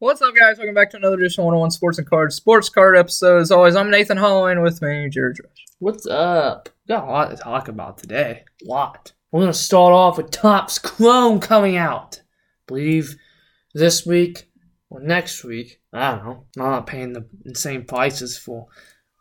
What's up, guys? Welcome back to another edition of 101 Sports and Cards Sports Card episode. As always, I'm Nathan Holloway, with me, Jared Rush. What's up? Got a lot to talk about today. A lot. We're gonna start off with Topps Chrome coming out. believe this week or next week. I don't know. I'm not paying the insane prices for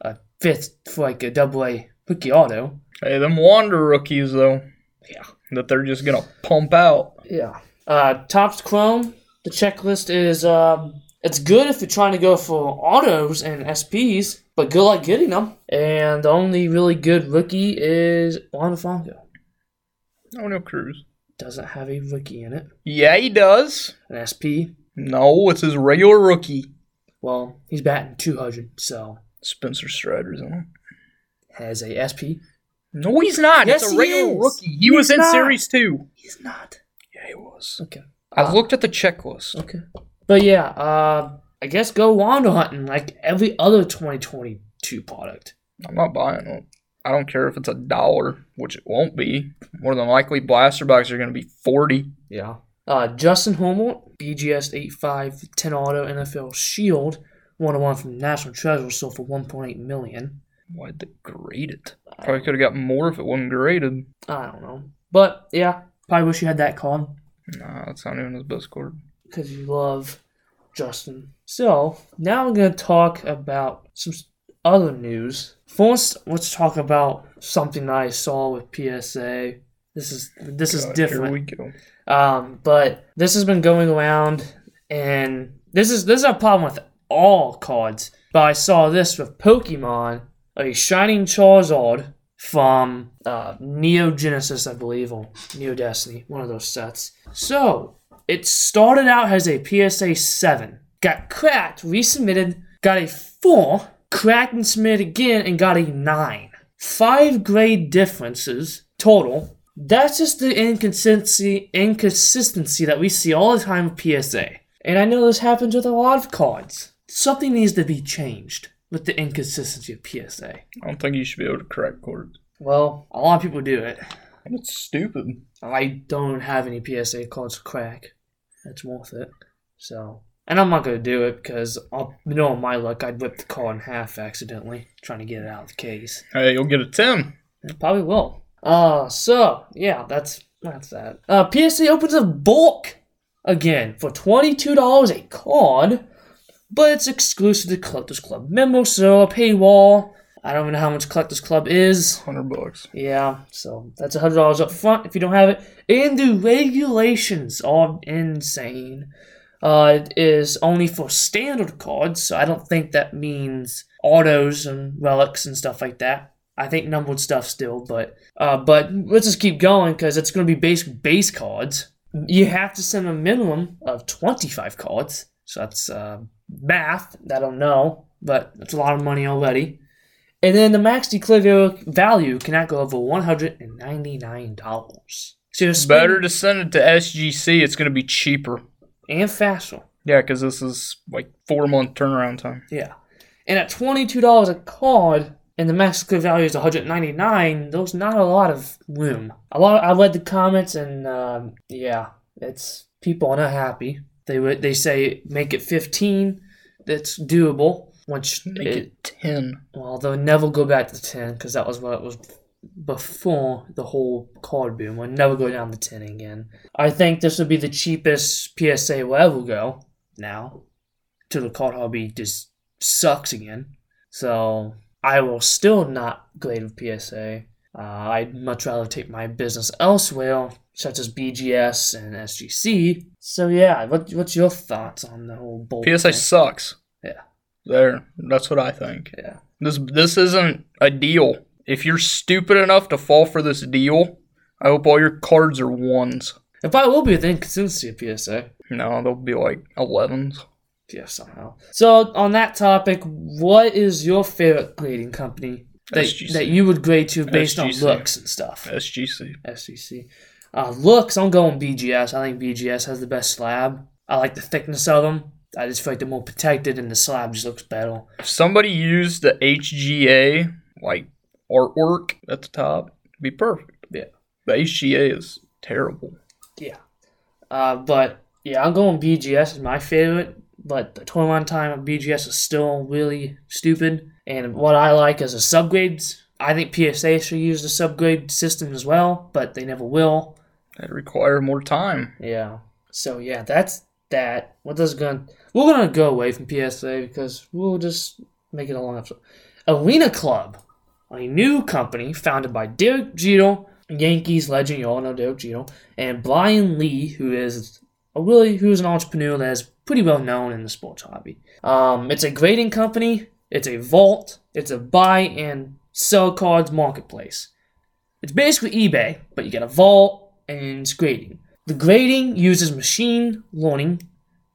a fifth for like a double A rookie auto. Hey, them Wander rookies, though, Yeah. that they're just going to pump out. Yeah. Uh, Topps Chrome. The checklist is um, it's good if you're trying to go for autos and SPs, but good luck getting them. And the only really good rookie is Juan Franco. Oh, no, Cruz. Doesn't have a rookie in it. Yeah, he does. An SP. No, it's his regular rookie. Well, he's batting 200, so Spencer Strider's in him. has a SP. No, he's not. Yes, it's a he regular is. rookie. He He's was in not. Series 2. He's not. Yeah, he was. Okay. I looked at the checklist. Okay. But yeah, uh, I guess go Wander hunting like every other 2022 product. I'm not buying it. I don't care if it's a dollar, which it won't be. More than likely, blaster boxes are going to be 40. Yeah. Uh, Justin Homewood, BGS 85 10 auto NFL Shield, one on one from National Treasure, sold for 1.8 million. Why'd they grade it? Probably could have got more if it wasn't graded. I don't know. But yeah, probably wish you had that card Nah, that's not even his best card. because you love Justin. So now I'm gonna talk about some other news. First, let's talk about something that I saw with PSA. This is this is different. Here we go. Um, but this has been going around, and this is this is a problem with all cards. But I saw this with Pokemon, a Shining Charizard from uh, Neo Genesis, I believe, or Neo Destiny, one of those sets. So it started out as a PSA seven, got cracked, resubmitted, got a four, cracked and submitted again, and got a nine. Five grade differences total. That's just the inconsistency inconsistency that we see all the time with PSA. And I know this happens with a lot of cards. Something needs to be changed with the inconsistency of PSA. I don't think you should be able to correct cards. Well, a lot of people do it. And it's stupid. I don't have any PSA cards to crack. That's worth it. So, and I'm not gonna do it because I'll you know my luck. I'd whip the card in half accidentally trying to get it out of the case. Hey, you'll get a 10. It probably will. Uh, so yeah, that's that's that. Uh, PSA opens a bulk again for twenty two dollars a card, but it's exclusive to Collectors Club members, so a paywall. I don't even know how much Collectors Club is. 100 bucks. Yeah, so that's a hundred dollars up front if you don't have it. And the regulations are insane. Uh, it is only for standard cards, so I don't think that means autos and relics and stuff like that. I think numbered stuff still, but uh, but let's just keep going because it's going to be base base cards. You have to send a minimum of twenty five cards, so that's uh, math. I don't know, but that's a lot of money already. And then the max declared value cannot go over one hundred and ninety nine dollars. So It's spending- better to send it to SGC. It's going to be cheaper. and faster. Yeah, because this is like four month turnaround time. Yeah. And at twenty two dollars a card and the max clear value is one hundred ninety nine, there's not a lot of room. A lot I read the comments and um, yeah, it's people are not happy. They would they say make it fifteen. That's doable. Which Make it, it 10. well, they'll never go back to ten because that was what it was before the whole card boom. We'll never go down to ten again. I think this will be the cheapest PSA will ever go now. Till the card hobby just sucks again. So I will still not grade with PSA. Uh, I'd much rather take my business elsewhere, such as BGS and SGC. So yeah, what, what's your thoughts on the whole bull? PSA thing? sucks. Yeah. There. That's what I think. Yeah. This this isn't a deal. If you're stupid enough to fall for this deal, I hope all your cards are ones. It probably will be with the inconsistency of PSA. No, they'll be like 11s. Yeah, somehow. So on that topic, what is your favorite grading company that, SGC. that you would grade to based on SGC. looks and stuff? SGC. SCC. Uh, looks, I'm going BGS. I think BGS has the best slab. I like the thickness of them. I just feel like they're more protected and the slab just looks better. If somebody used the HGA like artwork at the top, it'd be perfect. Yeah. The HGA is terrible. Yeah. Uh, but yeah, I'm going BGS is my favorite but the turnaround time of BGS is still really stupid. And what I like is the subgrades. I think PSA should use the subgrade system as well, but they never will. That require more time. Yeah. So yeah, that's that. What does gonna we're gonna go away from PSA because we'll just make it a long episode. Arena Club, a new company founded by Derek Jeter, Yankees legend, you all know Derek Jeter, and Brian Lee, who is a really who's an entrepreneur that is pretty well known in the sports hobby. Um, it's a grading company. It's a vault. It's a buy and sell cards marketplace. It's basically eBay, but you get a vault and it's grading. The grading uses machine learning,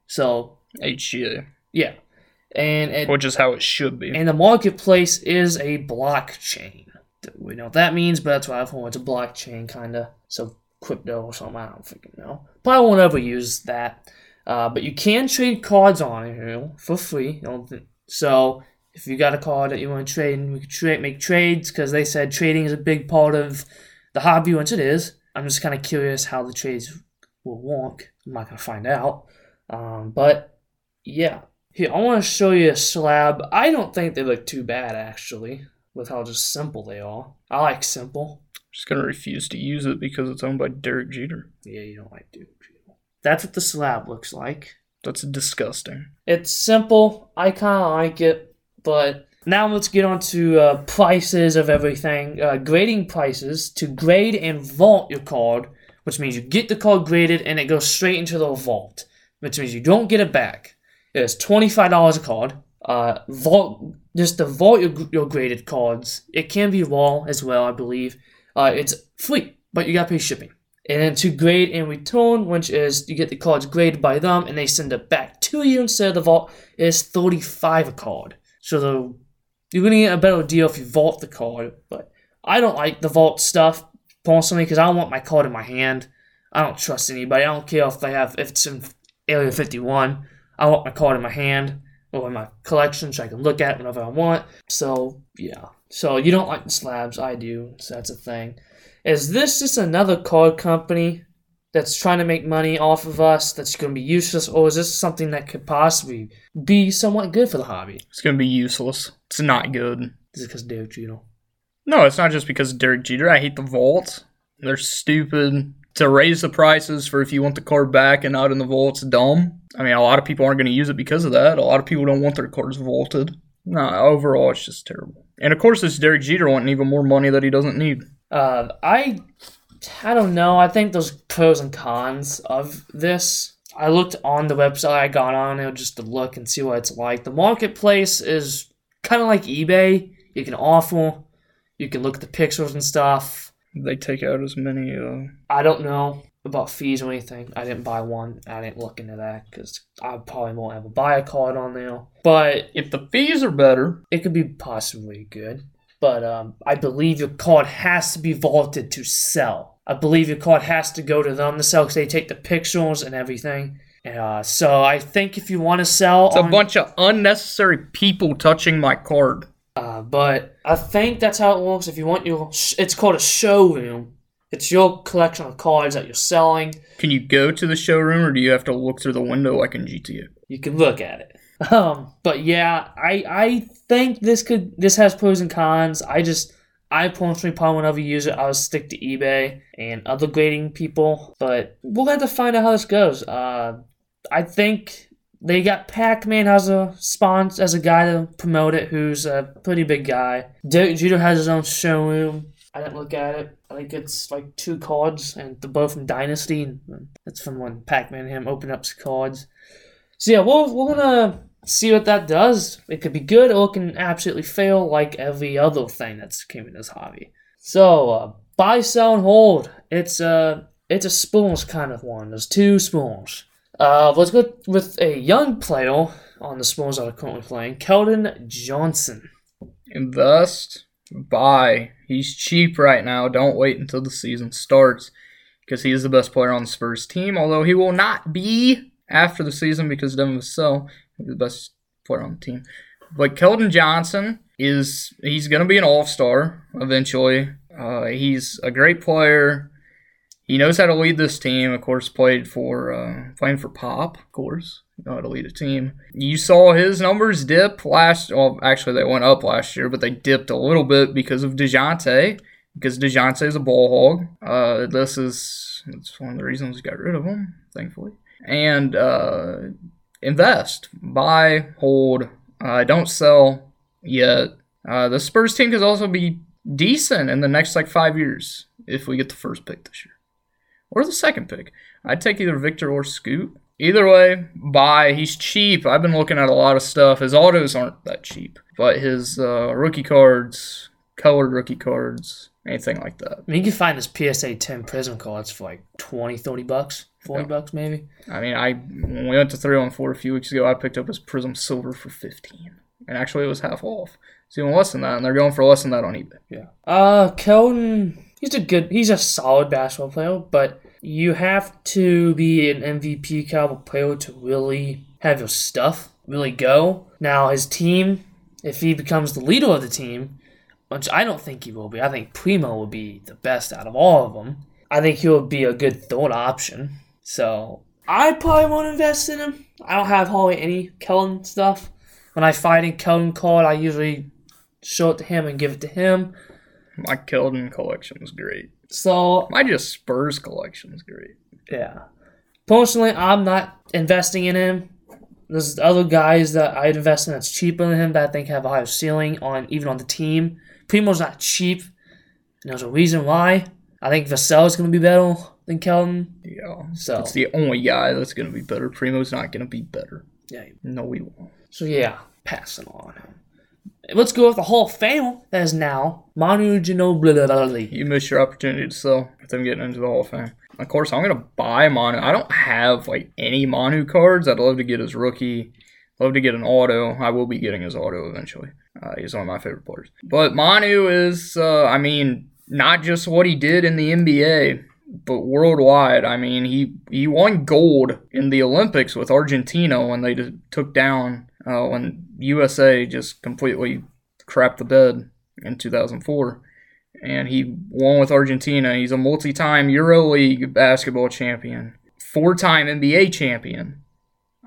so HGA, yeah, and it, which is how it should be. and the marketplace is a blockchain. We know what that means, but that's why I've heard. It's a blockchain, kind of. So crypto or something. I don't freaking know. Probably won't ever use that. Uh, but you can trade cards on here for free. So if you got a card that you want to trade, and we could trade, make trades because they said trading is a big part of the hobby, which it is. I'm just kind of curious how the trades will work. I'm not gonna find out. Um, but yeah, here I want to show you a slab. I don't think they look too bad actually, with how just simple they are. I like simple. Just gonna refuse to use it because it's owned by Derek Jeter. Yeah, you don't like Duke. That's what the slab looks like. That's disgusting. It's simple. I kind of like it, but now let's get on to uh, prices of everything. Uh, grading prices to grade and vault your card, which means you get the card graded and it goes straight into the vault, which means you don't get it back. It's twenty five dollars a card. Uh, vault just to vault your, your graded cards. It can be raw as well, I believe. Uh, it's free, but you gotta pay shipping. And then to grade and return, which is you get the cards graded by them and they send it back to you instead of the vault, is 35 a card. So the, you're gonna get a better deal if you vault the card. But I don't like the vault stuff personally because I want my card in my hand. I don't trust anybody. I don't care if they have if it's in Area 51. I want my card in my hand or in my collection so I can look at it whenever I want. So yeah. So you don't like the slabs, I do. So that's a thing. Is this just another card company that's trying to make money off of us that's going to be useless, or is this something that could possibly be somewhat good for the hobby? It's gonna be useless. It's not good. Is it because Derek Jeter? No, it's not just because of Derek Jeter. I hate the vaults. They're stupid. To raise the prices for if you want the card back and not in the vault's dumb. I mean, a lot of people aren't going to use it because of that. A lot of people don't want their cards vaulted. No, overall, it's just terrible. And of course, it's Derek Jeter wanting even more money that he doesn't need. Uh, I, I don't know. I think there's pros and cons of this. I looked on the website I got on it just to look and see what it's like. The marketplace is kind of like eBay. You can offer, you can look at the pictures and stuff. They take out as many. Uh, I don't know about fees or anything. I didn't buy one. I didn't look into that because I probably won't ever buy a card on there. But if the fees are better, it could be possibly good. But um, I believe your card has to be vaulted to sell. I believe your card has to go to them to sell because they take the pictures and everything. Uh, so I think if you want to sell, it's on, a bunch of unnecessary people touching my card. Uh, but I think that's how it works. If you want your, it's called a showroom. It's your collection of cards that you're selling. Can you go to the showroom, or do you have to look through the window like in GTA? You can look at it. Um, but yeah, I I think this could this has pros and cons. I just I personally probably whenever use it, I'll stick to eBay and other grading people. But we'll have to find out how this goes. Uh, I think they got Pac-Man as a sponsor, as a guy to promote it, who's a pretty big guy. Derek Jeter has his own showroom. I didn't look at it. I think it's like two cards, and they're both from Dynasty. That's from when Pac-Man him opened up cards. So yeah, we're, we're gonna see what that does. It could be good, or it can absolutely fail, like every other thing that's came in this hobby. So uh, buy, sell, and hold. It's a it's a spoons kind of one. There's two spoons. Uh, let's go with a young player on the spoons that are currently playing, Keldon Johnson. Invest, buy. He's cheap right now. Don't wait until the season starts because he is the best player on the Spurs team. Although he will not be after the season because Devin Vassell the best player on the team. But Keldon Johnson is he's going to be an All Star eventually. Uh, he's a great player. he knows how to lead this team. Of course, played for uh, playing for Pop. Of course, you know how to lead a team. You saw his numbers dip last. Well, actually, they went up last year, but they dipped a little bit because of Dejounte. Because Dejounte is a ball hog. Uh, this is that's one of the reasons we got rid of him, thankfully. And uh, invest, buy, hold. Uh, don't sell yet. Uh, the Spurs team could also be decent in the next like five years if we get the first pick this year or the second pick. I'd take either Victor or Scoot. Either way, buy. He's cheap. I've been looking at a lot of stuff. His autos aren't that cheap, but his uh, rookie cards, colored rookie cards, anything like that. I mean, you can find this PSA 10 Prism cards for like 20, 30 bucks, 40 Yeah. bucks maybe. I mean, I when we went to three on four a few weeks ago. I picked up his Prism Silver for fifteen, and actually it was half off. It's even less than that, and they're going for less than that on eBay. Yeah. Uh, Keldon, he's a good, he's a solid basketball player, but you have to be an MVP caliber player to really have your stuff really go. Now, his team, if he becomes the leader of the team, which I don't think he will be, I think Primo will be the best out of all of them. I think he'll be a good third option. So I probably won't invest in him. I don't have hardly any Keldon stuff. When I find a Keldon card, I usually show it to him and give it to him. My Keldon collection is great. So My just Spurs collection is great. yeah, personally, I'm not investing in him. There's other guys that I'd invest in that's cheaper than him that I think have a higher ceiling on even on the team. Primo's not cheap, and there's a reason why. I think Vassell's going to be better than Keldon. Yeah, So it's the only guy that's going to be better. Primo's not going to be better. yeah, No, we won't. so yeah, passing on. Let's go with the Hall of Fame that is now Manu Ginobili. You missed your opportunity to sell with them getting into the Hall of Fame. Of course, I'm gonna buy Manu. I don't have like any Manu cards. I'd love to get his rookie. Love to get an auto. I will be getting his auto eventually. Uh, he's one of my favorite players. But Manu is, uh, I mean, not just what he did in the NBA, but worldwide. I mean, he he won gold in the Olympics with Argentina when they took down uh, when USA just completely crapped the bed in 2004 and he won with Argentina. He's a multi-time EuroLeague basketball champion, four-time NBA champion.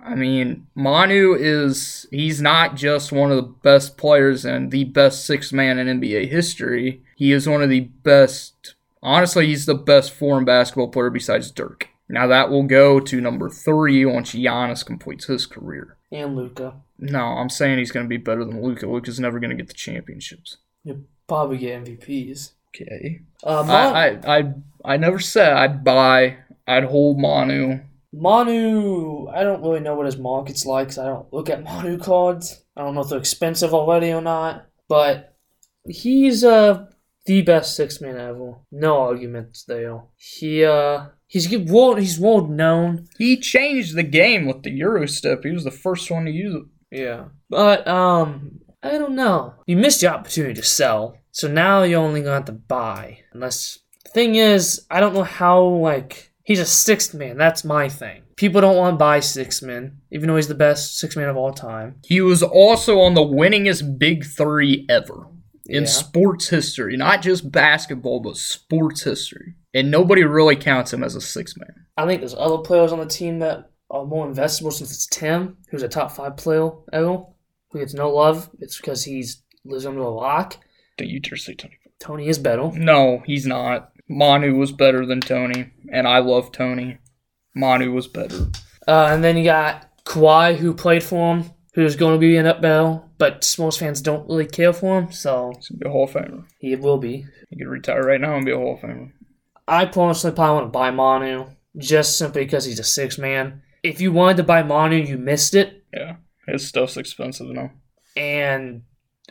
I mean, Manu is he's not just one of the best players and the best six man in NBA history. He is one of the best honestly, he's the best foreign basketball player besides Dirk. Now that will go to number three once Giannis completes his career. And Luka. No, I'm saying he's gonna be better than Luka. Luka's never gonna get the championships. You'll probably get MVPs. Okay. Uh, Mon- I, I I I never said I'd buy. I'd hold Manu. Manu, I don't really know what his market's like 'cause I don't look at Manu cards. I don't know if they're expensive already or not, but he's uh the best six man ever. No arguments there. He uh he's world he's world known. He changed the game with the Euro step. He was the first one to use it. Yeah, but um I don't know. You missed the opportunity to sell, so now you're only gonna have to buy. Unless thing is, I don't know how like he's a sixth man. That's my thing. People don't want to buy six men, even though he's the best six man of all time. He was also on the winningest Big Three ever in Yeah. sports history, not just basketball, but sports history. And nobody really counts him as a six man. I think there's other players on the team that are more investable since it's Tim, who's a top five player ever, who gets no love. It's because he's lives under a rock. Don't you dare say Tony. Tony is better. No, he's not. Manu was better than Tony, and I love Tony. Manu was better. Uh, and then you got Kawhi, who played for him, who's going to be an up battle, but most fans don't really care for him, so He's gonna be a Hall of Famer. he will be. He could retire right now and be a Hall of Famer. I personally probably want to buy Manu just simply because he's a six man. If you wanted to buy Manu, you missed it, Yeah, his stuff's expensive now. and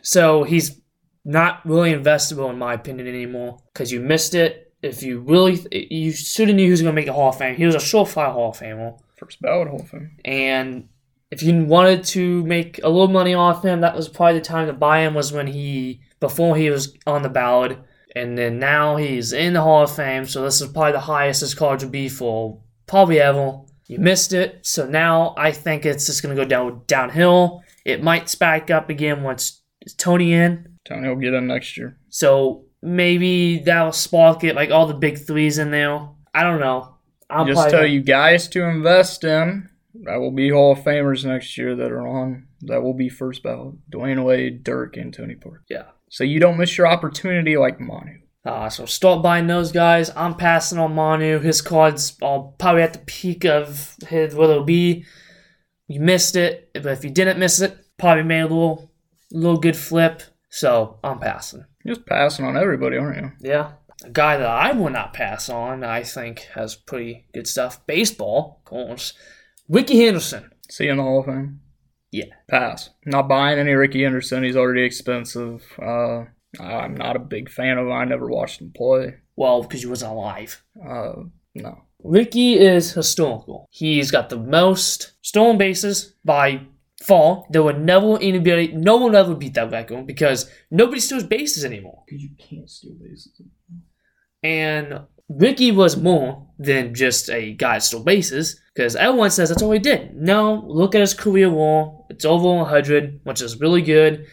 so he's not really investable in my opinion anymore because you missed it. If you really, you should have knew he was going to make a Hall of Fame. He was a surefire Hall of Famer, First ballot Hall of Fame. and if you wanted to make a little money off him, that was probably the time to buy him. Was when he before he was on the ballot, and then now he's in the Hall of Fame. So this is probably the highest his cards would be for probably ever. You missed it, so now I think it's just going to go down downhill. It might spike up again once Tony in. Tony will get in next year. So maybe that'll spark it, like all the big threes in there. I don't know. I'll Just tell you guys to invest in that will be Hall of Famers next year that are on that will be first ballot. Dwyane Wade, Dirk, and Tony Parker. Yeah. So you don't miss your opportunity like Manu. Uh, so start buying those guys. I'm passing on Manu. His cards are probably at the peak of his what it'll be. You missed it, but if you didn't miss it, probably made a little, little good flip. So I'm passing. You're just passing on everybody, aren't you? Yeah. A guy that I will not pass on, I think, has pretty good stuff. Baseball, of course. Rickey Henderson. See you in the Hall of Fame. Yeah. Pass. Not buying any Rickey Henderson. He's already expensive. Uh, I'm not a big fan of him. I never watched him play. Well, because he wasn't alive. Uh, no. Rickey is historical. He's got the most stolen bases by far. There will never anybody, no one will ever beat that record because nobody steals bases anymore. Because you can't steal bases. And Rickey was more than just a guy that stole bases because everyone says that's all he did. No, look at his career war. It's over 100, which is really good.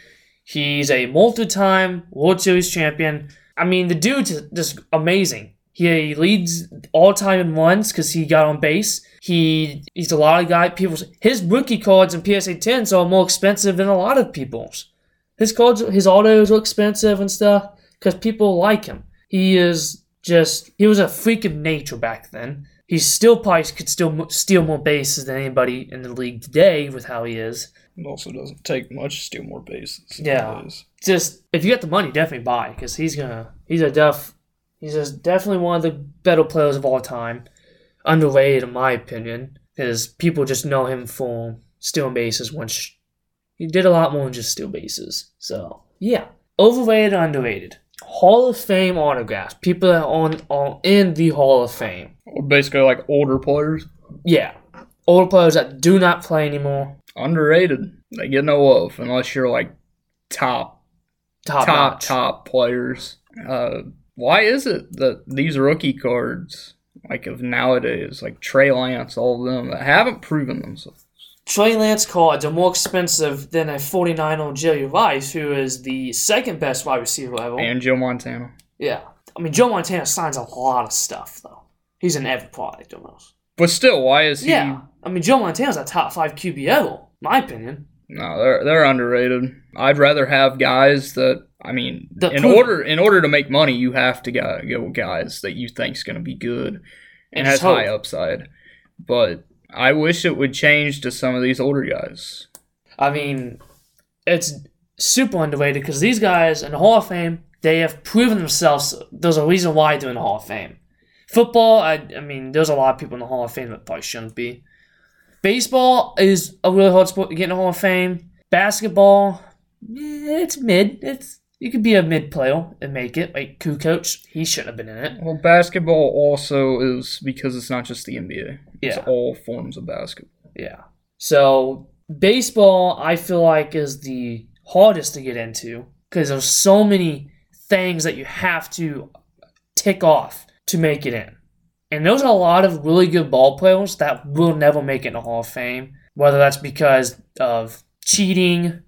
He's a multi-time World Series champion. I mean, the dude's just amazing. He leads all time in runs because he got on base. He he's a lot of guy people. His rookie cards and PSA 10s are more expensive than a lot of people's. His cards, his autos are expensive and stuff because people like him. He is just he was a freak of nature back then. He still probably could still steal more bases than anybody in the league today with how he is. It also doesn't take much to steal more bases. Yeah. Just if you got the money, definitely buy because he's gonna he's a def he's just definitely one of the better players of all time. Underrated in my opinion because people just know him for stealing bases. Once he did a lot more than just steal bases. So yeah, overrated, underrated. Hall of Fame autographs. People that are on are in the Hall of Fame. Or basically like older players. Yeah, older players that do not play anymore. Underrated. They get no love unless you're like top Top top notch. top players. Uh, why is it that these rookie cards, like of nowadays, like Trey Lance, all of them, that haven't proven themselves? Trey Lance cards are more expensive than a 49 on Jerry Rice, who is the second best wide receiver ever. And Joe Montana. yeah. I mean, Joe Montana signs a lot of stuff, though. He's in every product almost. But still, why is he? Yeah. I mean, Joe Montana's a top five QB ever, my opinion. No, they're they're underrated. I'd rather have guys that I mean, That in order in order to make money, you have to go, go with guys that you think's going to be good and And has hope. high upside. But I wish it would change to some of these older guys. I mean, it's super underrated because these guys in the Hall of Fame, they have proven themselves. There's a reason why they're in the Hall of Fame. Football, I, I mean, there's a lot of people in the Hall of Fame that probably shouldn't be. Baseball is a really hard sport to get in the Hall of Fame. Basketball, eh, it's mid. It's you could be a mid player and make it. Like Kukoc, he shouldn't have been in it. Well, basketball also is because it's not just the NBA. It's Yeah. all forms of basketball. Yeah. So baseball, I feel like is the hardest to get into because there's so many things that you have to tick off to make it in. And there's a lot of really good ball players that will never make it in the Hall of Fame, whether that's because of cheating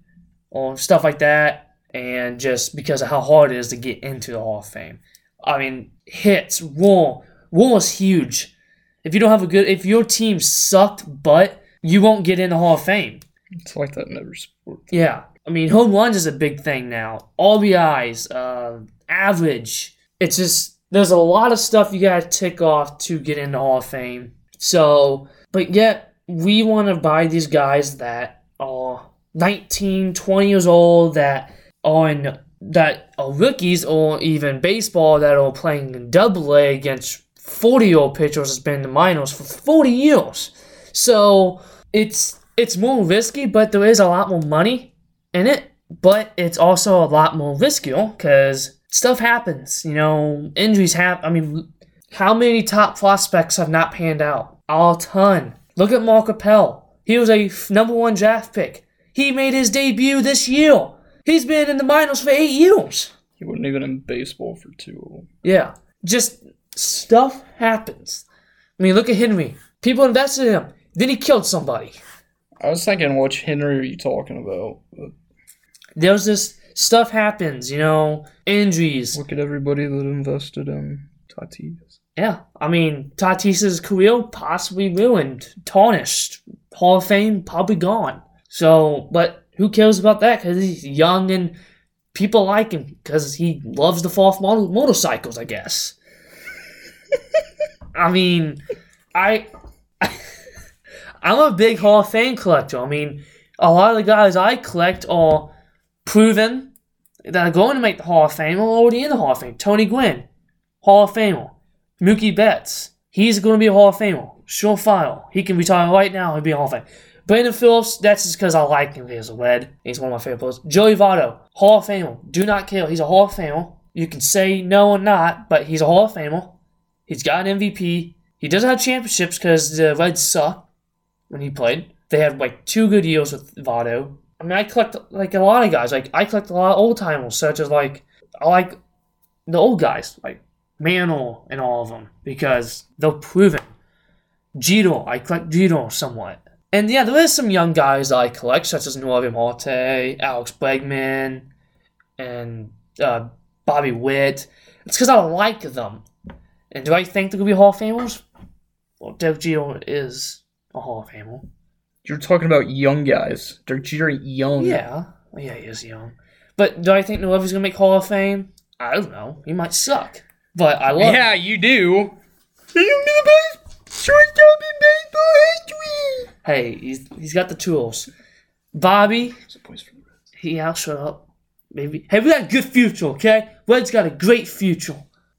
or stuff like that, and just because of how hard it is to get into the Hall of Fame. I mean, hits, roll, roll is huge. If you don't have a good, if your team sucked, but you won't get in the Hall of Fame. It's like that in every sport. Yeah, I mean, home runs is a big thing now. RBIs, uh, average. It's just there's a lot of stuff you gotta tick off to get into Hall of Fame. So, but yet we want to buy these guys that are 19, 20 years old that are in that are rookies or even baseball that are playing in double A against 40 year old pitchers that's been in the minors for 40 years. So it's it's more risky, but there is a lot more money in it. But it's also a lot more riskier because stuff happens. You know, injuries happen. I mean, how many top prospects have not panned out? A ton. Look at Mark Appel. He was a f- number one draft pick. He made his debut this year. He's been in the minors for eight years. He wasn't even in baseball for too long. Yeah. Just stuff happens. I mean, look at Henry. People invested in him. Then he killed somebody. I was thinking, which Henry are you talking about? There's this stuff happens, you know, injuries. look at everybody that invested in Tatis. Yeah, I mean, Tatis's career possibly ruined, tarnished. Hall of Fame probably gone. So, but who cares about that? Because he's young and people like him because he loves the fall off motor- motorcycles, I guess. I mean, I, I'm a big Hall of Fame collector. I mean, a lot of the guys I collect are proven that are going to make the Hall of Fame are already in the Hall of Fame. Tony Gwynn, Hall of Famer. Mookie Betts, he's going to be a Hall of Famer. Surefire. He can retire right now and be a Hall of Fame. Brandon Phillips, that's just because I like him as a lead. He's one of my favorite players. Joey Votto, Hall of Famer. Do not kill. He's a Hall of Famer. You can say no or not, but he's a Hall of Famer. He's got an MVP. He doesn't have championships because the Reds suck when he played. They had like two good years with Votto. I mean, I collect like a lot of guys. Like I collect a lot of old timers, such as like I like the old guys, like Mantle and all of them, because they're proven. Jeter, I collect Jeter somewhat. And yeah, there is some young guys that I collect, such as Noelvi Marte, Alex Bregman, and uh, Bobby Witt. It's because I like them. And do I think they're going to be Hall of Famers? Well, Derek Jeter is a Hall of Famer. You're talking about young guys. Ain't young. Yeah. Yeah, he is young. But do I think going to make Hall of Fame? I don't know. He might suck. But I love Yeah, you do. He'll the best shortstop in baseball history. Hey, he's, he's got the tools. Bobby, What's the points for the Reds? he I'll shut up. Maybe. Hey, we got a good future, okay? Red's got a great future.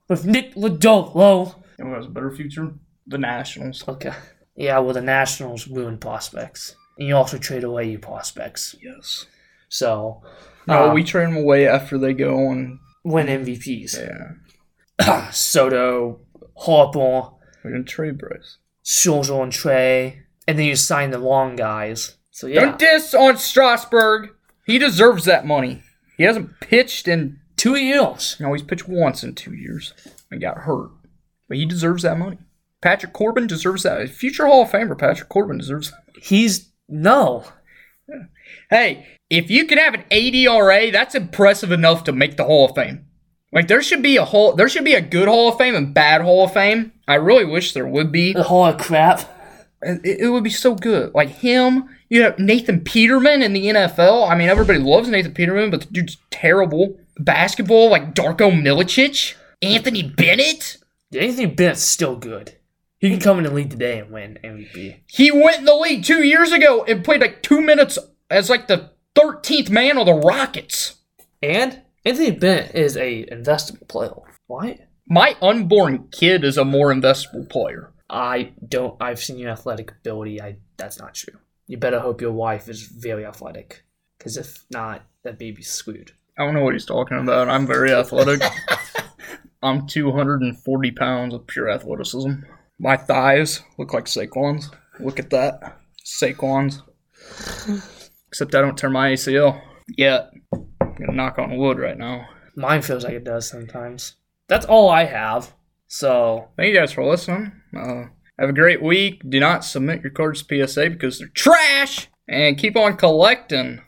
With Nick Lodolo. You know who has a better future? The Nationals. Okay. Yeah, well, the Nationals ruin prospects. And you also trade away your prospects. Yes. So, No, uh, we trade them away after they go on. win MVPs. Yeah. Soto, Harper, We're gonna trade Bryce. Scherzer, and Trea. And then you sign the long guys. So, yeah. Don't diss on Strasburg. He deserves that money. He hasn't pitched in. Two years. No, he's pitched once in two years and got hurt. But he deserves that money. Patrick Corbin deserves that. Future Hall of Famer Patrick Corbin deserves that. He's. No. Hey, if you can have an ADRA, that's impressive enough to make the Hall of Fame. Like there should be a whole, there should be a good Hall of Fame and bad Hall of Fame. I really wish there would be. The whole crap. It, it would be so good. Like him, you have Nathan Peterman in the NFL. I mean, everybody loves Nathan Peterman, but the dude's terrible. Basketball, like Darko Milicic, Anthony Bennett. Anthony Bennett's still good. He can come in the lead today and win MVP. He went in the league two years ago and played like two minutes as like the 13th man on the Rockets. And Anthony Bennett is a investable player. Why? My unborn kid is a more investable player. I don't. I've seen your athletic ability. I. That's not true. You better hope your wife is very athletic, because if not, that baby's screwed. I don't know what he's talking about. I'm very athletic. I'm 240 pounds of pure athleticism. My thighs look like Saquon's. Look at that. Saquon's. Except I don't tear my ACL yet. I'm gonna knock on wood right now. Mine feels like it does sometimes. That's all I have. So Thank you guys for listening. Uh, have a great week. Do not submit your cards to PSA because they're trash. And keep on collecting.